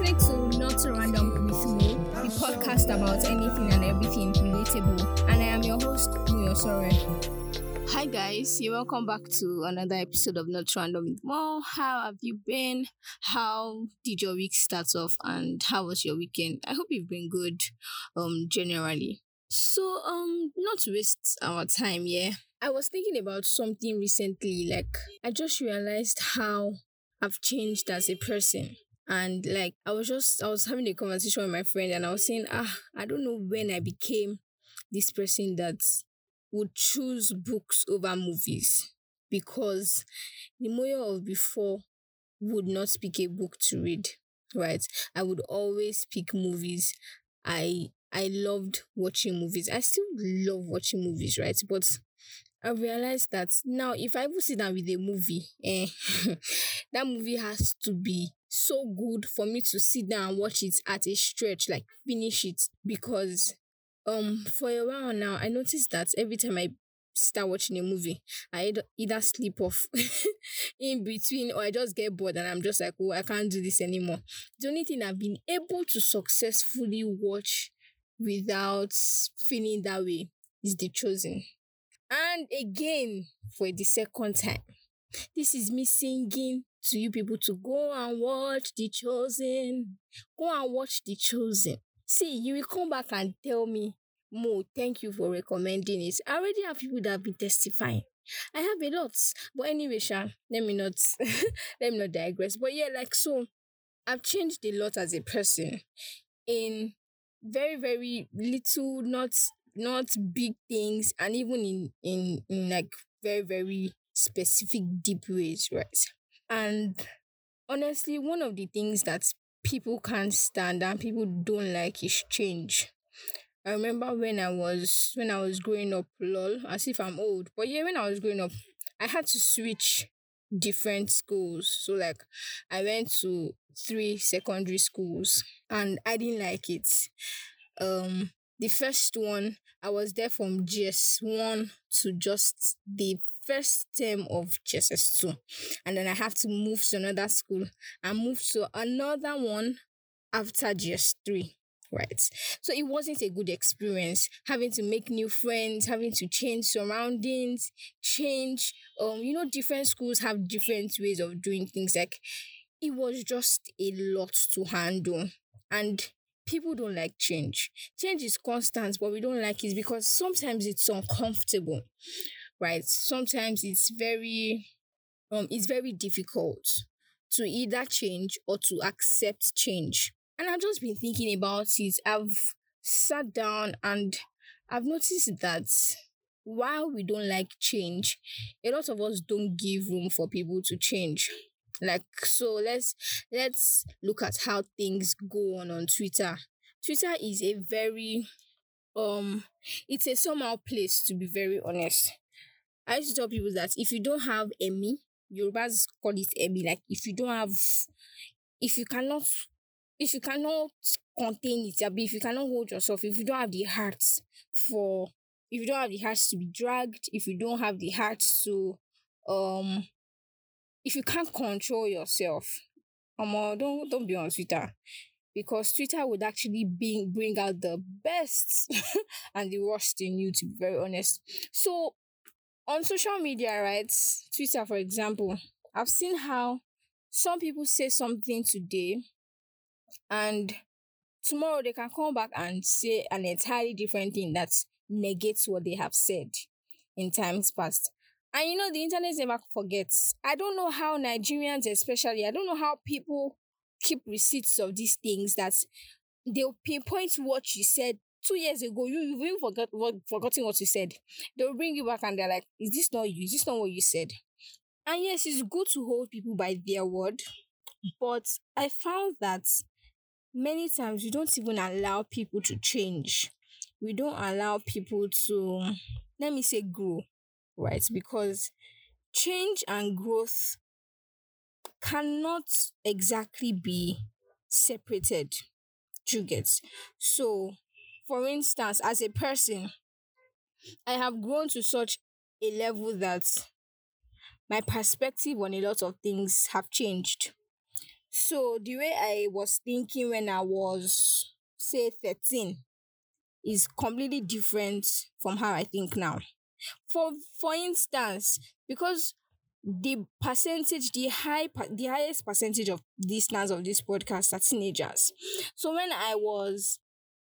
listening to Not Random with Mo, the podcast about anything and everything relatable. And I am your host, Moyo Sore. Hi guys, you're welcome back to another episode of Not Random with Mo. How have you been? How did your week start off? And how was your weekend? I hope you've been good, um, generally. So, um, not to waste our time, yeah. I was thinking about something recently, like I just realized how I've changed as a person. And like I was just I was having a conversation with my friend and I was saying, ah, I don't know when I became this person that would choose books over movies because the Moyo of before would not pick a book to read, right? I would always pick movies. I I loved watching movies. I still love watching movies, right? But I realized that now if I ever sit down with a movie, eh, that movie has to be so good for me to sit down and watch it at a stretch, like finish it. Because um for a while now I noticed that every time I start watching a movie, I either, sleep off in between or I just get bored and I'm just like, oh, I can't do this anymore. The only thing I've been able to successfully watch without feeling that way is The Chosen. And again, for the second time, this is me singing to you people to go and watch The Chosen. Go and watch The Chosen. See, you will come back and tell me, Mo, thank you for recommending it. I already have people that have been testifying. I have a lot. But anyway, Sha, let me not let me not digress. But yeah, like so, I've changed a lot as a person in very, very little, not not big things, and even in in, in like very, very specific deep ways, right? And honestly, one of the things that people can't stand and people don't like is change. I remember when I was when I was growing up, lol, as if I'm old. But yeah, when I was growing up, I had to switch different schools. So like I went to three secondary schools and I didn't like it. Um the first one, I was there from JSS1 to just the first term of JSS2. And then I have to move to another school and move to another one after JSS3 right? So it wasn't a good experience having to make new friends having to change surroundings change um you know different schools have different ways of doing things. Like it was just a lot to handle and people don't like change. Change is constant but we don't like it because sometimes it's uncomfortable right sometimes it's very um it's very difficult to either change or to accept change and I've just been thinking about it. I've sat down and I've noticed that while we don't like change, a lot of us don't give room for people to change. Like so let's let's look at how things go on on Twitter. Twitter is a very um it's a somehow place to be very honest. I used to tell people that if you don't have Emmy, Yorubas call it Emmy, like if you don't have if you cannot if you cannot contain it, if you cannot hold yourself, if you don't have the heart for, if you don't have the heart to be dragged, if you don't have the heart to, um, if you can't control yourself, um, don't don't be on Twitter because Twitter would actually bring bring out the best and the worst in you. To be very honest, so on social media, right, Twitter, for example, I've seen how some people say something today and tomorrow they can come back and say an entirely different thing that negates what they have said in times past. And you know, the internet never forgets. I don't know how Nigerians, especially, I don't know how people keep receipts of these things that they'll pinpoint what you said two years ago. You, you've even forgot, what, forgotten what you said. They'll bring you back and they're like, Is this not you? Is this not what you said? And yes, it's good to hold people by their word. But I found that many times we don't even allow people to change. We don't allow people to, let me say, grow, right? Because change and growth cannot exactly be separated. You get so, for instance, as a person, I have grown to such a level that my perspective on a lot of things have changed So the way I was thinking when I was say 13 is completely different from how I think now. For for instance, because the percentage, the high, the highest percentage of listeners of this podcast are teenagers. So when I was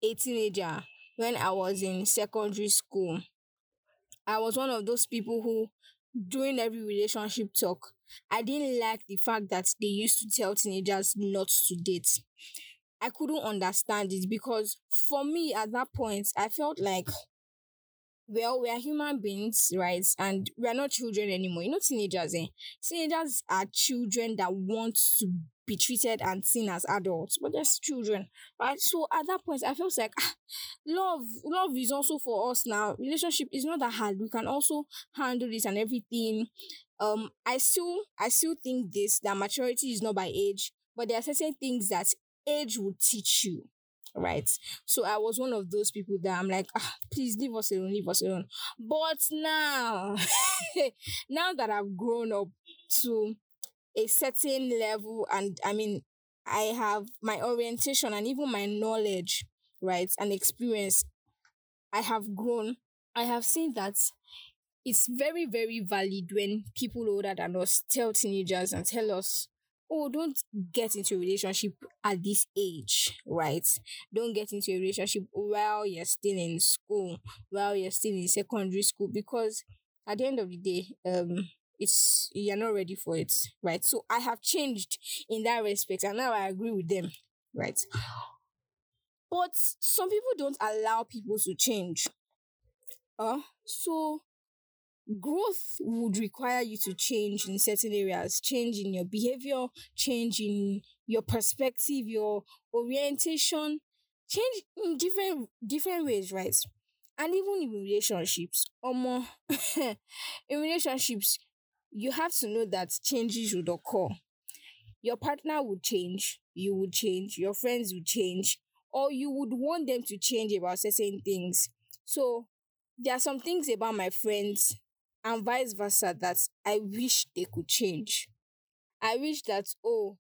a teenager, when I was in secondary school, I was one of those people who, during every relationship talk, I didn't like the fact that they used to tell teenagers not to date. I couldn't understand it because for me at that point, I felt like well, we are human beings, right? And we are not children anymore. You know, teenagers, eh? Teenagers are children that want to be treated and seen as adults, but there's children, right? So at that point, I felt like ah, love, love is also for us now. Relationship is not that hard. We can also handle this and everything. Um, I still, I still think this that maturity is not by age, but there are certain things that age will teach you right? So I was one of those people that I'm like, ah, please leave us alone, leave us alone. But now, now that I've grown up to a certain level, and I mean, I have my orientation and even my knowledge, right, and experience, I have grown. I have seen that it's very, very valid when people older than us tell teenagers and tell us oh don't get into a relationship at this age right? Don't get into a relationship while you're still in school while you're still in secondary school because at the end of the day um it's you're not ready for it right? So i have changed in that respect and now i agree with them right? But some people don't allow people to change uh so growth would require you to change in certain areas, change in your behavior, change in your perspective, your orientation, change in different different ways, right? And even in relationships, or more in relationships, you have to know that changes would occur. Your partner would change, you would change, your friends would change, or you would want them to change about certain things. So there are some things about my friends and vice versa that I wish they could change. I wish that, oh,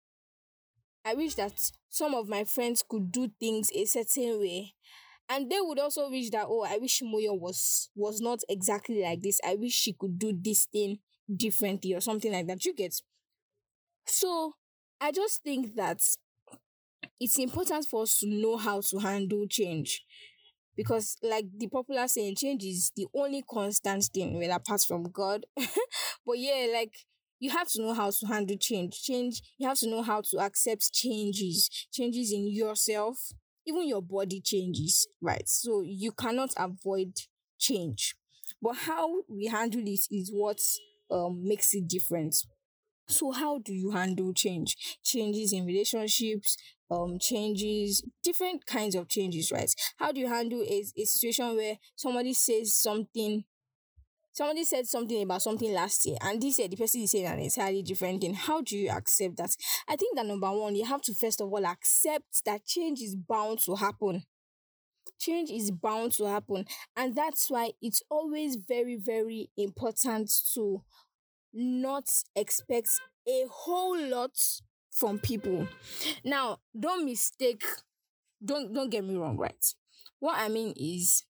I wish that some of my friends could do things a certain way. And they would also wish that, oh, I wish Moyo was was not exactly like this. I wish she could do this thing differently or something like that. You get. So I just think that it's important for us to know how to handle change because like the popular saying change is the only constant thing well apart from god. But yeah like you have to know how to handle change. Change you have to know how to accept changes. Changes in yourself even your body changes right? So you cannot avoid change. But how we handle it is what um makes it different so how do you handle change? Changes in relationships um changes different kinds of changes right? How do you handle a, a situation where somebody says something somebody said something about something last year and this year the person is saying an entirely different thing? How do you accept that? I think that number one you have to first of all accept that change is bound to happen. Change is bound to happen and that's why it's always very very important to not expect a whole lot from people. Now, don't mistake, don't don't get me wrong, right? What I mean is,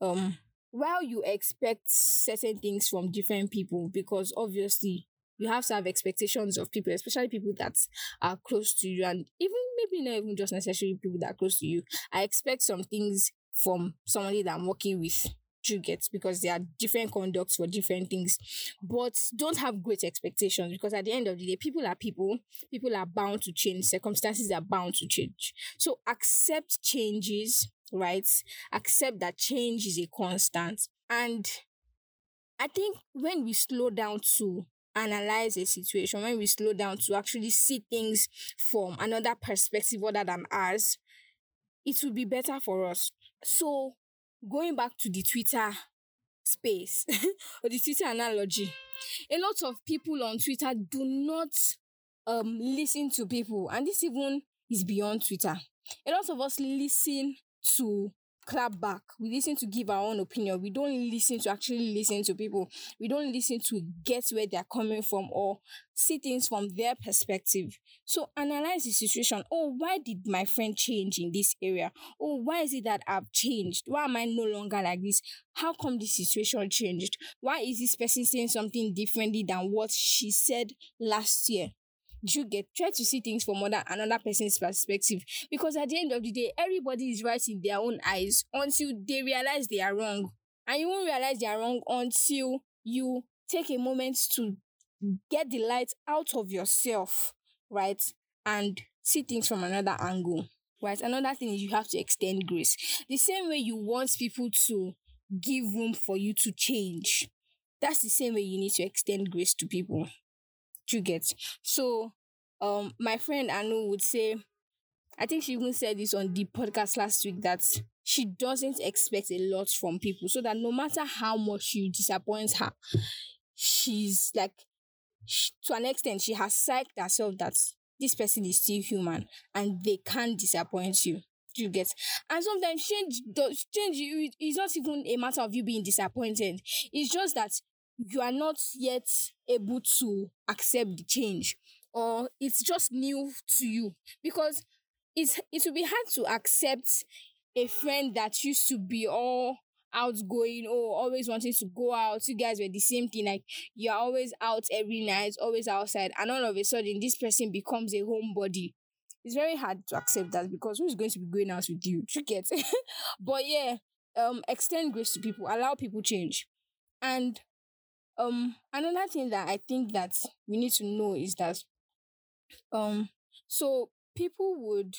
um, while you expect certain things from different people, because obviously you have to have expectations of people, especially people that are close to you, and even maybe not even just necessarily people that are close to you. I expect some things from somebody that I'm working with you get because there are different conducts for different things but don't have great expectations because at the end of the day people are people. People are bound to change. Circumstances are bound to change. So accept changes right? Accept that change is a constant. And i think when we slow down to analyze a situation when we slow down to actually see things from another perspective other than ours it will be better for us. So going back to the Twitter space or the Twitter analogy, a lot of people on Twitter do not um listen to people, and this even is beyond Twitter. A lot of us listen to clap back. We listen to give our own opinion. We don't listen to actually listen to people. We don't listen to get where they're coming from or see things from their perspective. So analyze the situation. Oh, why did my friend change in this area? Oh, why is it that I've changed? Why am I no longer like this? How come this situation changed? Why is this person saying something differently than what she said last year? You get try to see things from other another person's perspective? Because at the end of the day everybody is right in their own eyes until they realize they are wrong. And you won't realize they are wrong until you take a moment to get the light out of yourself right? And see things from another angle right? Another thing is you have to extend grace. The same way you want people to give room for you to change that's the same way you need to extend grace to people you get? So, um, my friend Anu would say, I think she even said this on the podcast last week that she doesn't expect a lot from people, so that no matter how much you disappoint her, she's like, she, to an extent, she has psyched herself that this person is still human and they can't disappoint you. You get? And sometimes change does change. It's not even a matter of you being disappointed. It's just that you are not yet able to accept the change or it's just new to you. Because it's it will be hard to accept a friend that used to be all outgoing or always wanting to go out. You guys were the same thing like you're always out every night always outside and all of a sudden this person becomes a homebody. It's very hard to accept that because who's going to be going out with you? You get? But yeah um extend grace to people allow people change. And um, another thing that I think that we need to know is that um, so people would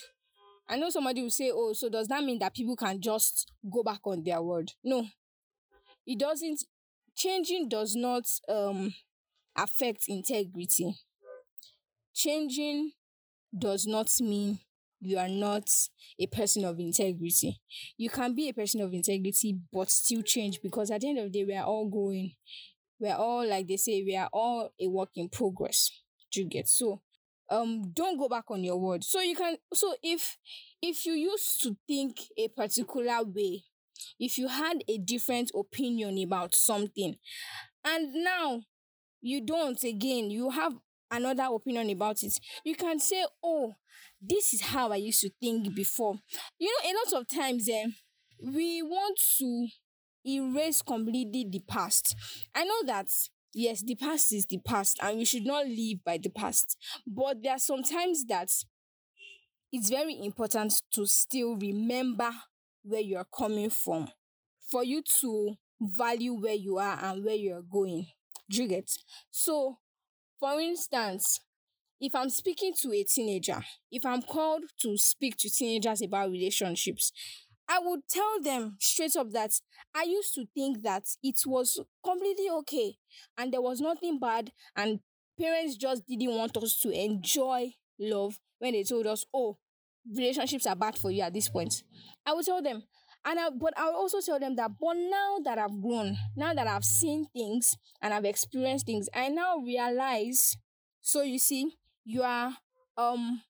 I know somebody will say, Oh, so does that mean that people can just go back on their word? No. It doesn't changing does not um affect integrity. Changing does not mean you are not a person of integrity. You can be a person of integrity but still change because at the end of the day we are all growing we're all like they say we are all a work in progress. Do you get so um don't go back on your word. So you can so if if you used to think a particular way if you had a different opinion about something and now you don't again you have another opinion about it you can say oh this is how i used to think before. You know a lot of times eh, we want to erase completely the past. I know that yes, the past is the past and we should not live by the past. But there are sometimes that it's very important to still remember where you are coming from for you to value where you are and where you're going. Do you get? So, for instance, if I'm speaking to a teenager, if I'm called to speak to teenagers about relationships, I would tell them straight up that I used to think that it was completely okay and there was nothing bad, and parents just didn't want us to enjoy love when they told us, oh, relationships are bad for you at this point. I would tell them, and I, but I would also tell them that, but now that I've grown, now that I've seen things and I've experienced things, I now realize. So you see, you are um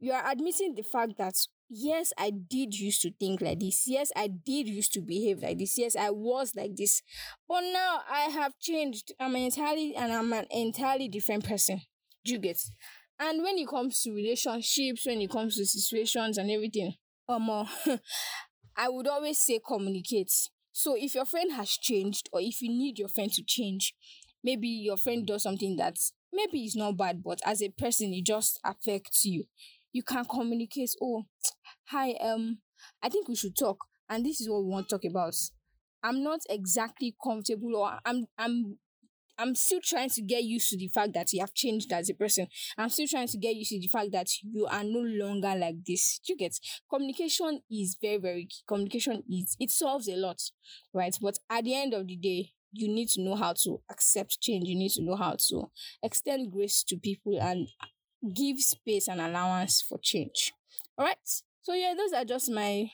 you are admitting the fact that yes, I did used to think like this. Yes, I did used to behave like this. Yes, I was like this. But now I have changed. I'm entirely and I'm an entirely different person. Do you get? And when it comes to relationships, when it comes to situations and everything, um, uh, I would always say communicate. So if your friend has changed, or if you need your friend to change, maybe your friend does something that maybe is not bad, but as a person, it just affects you you can communicate. Oh, hi, um, I think we should talk, and this is what we want to talk about. I'm not exactly comfortable, or I'm I'm I'm still trying to get used to the fact that you have changed as a person. I'm still trying to get used to the fact that you are no longer like this. You get communication is very, very key. Communication is it solves a lot, right? But at the end of the day, you need to know how to accept change. You need to know how to extend grace to people and give space and allowance for change. All right. So yeah, those are just my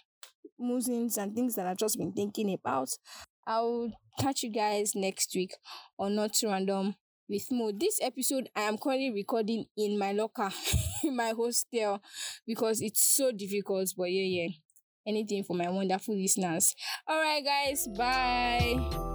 musings and things that I've just been thinking about. I'll catch you guys next week on Not Random with Mo. This episode I am currently recording in my locker, in my hostel, because it's so difficult. But yeah, yeah. anything for my wonderful listeners. All right, guys, bye.